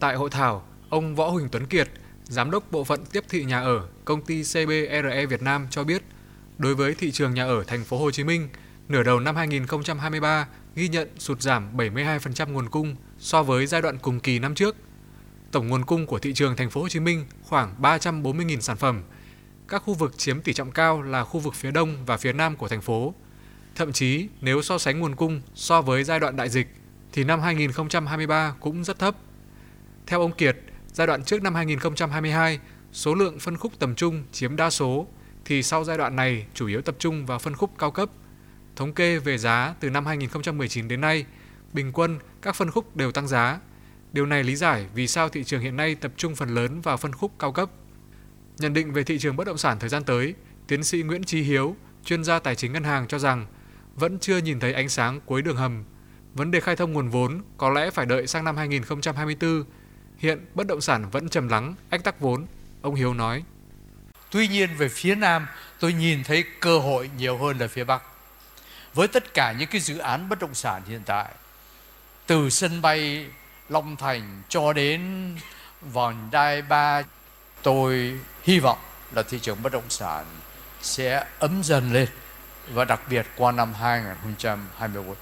Tại hội thảo, ông Võ Huỳnh Tuấn Kiệt, Giám đốc Bộ phận Tiếp thị Nhà ở, công ty CBRE Việt Nam cho biết, đối với thị trường nhà ở thành phố Hồ Chí Minh, nửa đầu năm 2023 ghi nhận sụt giảm 72% nguồn cung so với giai đoạn cùng kỳ năm trước. Tổng nguồn cung của thị trường thành phố Hồ Chí Minh khoảng 340.000 sản phẩm. Các khu vực chiếm tỷ trọng cao là khu vực phía đông và phía nam của thành phố. Thậm chí nếu so sánh nguồn cung so với giai đoạn đại dịch thì năm 2023 cũng rất thấp. Theo ông Kiệt, giai đoạn trước năm 2022, số lượng phân khúc tầm trung chiếm đa số thì sau giai đoạn này chủ yếu tập trung vào phân khúc cao cấp. Thống kê về giá từ năm 2019 đến nay, bình quân các phân khúc đều tăng giá. Điều này lý giải vì sao thị trường hiện nay tập trung phần lớn vào phân khúc cao cấp. Nhận định về thị trường bất động sản thời gian tới, tiến sĩ Nguyễn Trí Hiếu, chuyên gia tài chính ngân hàng cho rằng vẫn chưa nhìn thấy ánh sáng cuối đường hầm. Vấn đề khai thông nguồn vốn có lẽ phải đợi sang năm 2024. Hiện bất động sản vẫn trầm lắng, ách tắc vốn, ông Hiếu nói. Tuy nhiên về phía Nam, tôi nhìn thấy cơ hội nhiều hơn là phía Bắc. Với tất cả những cái dự án bất động sản hiện tại, từ sân bay Long Thành cho đến vòng đai ba, tôi hy vọng là thị trường bất động sản sẽ ấm dần lên và đặc biệt qua năm 2024.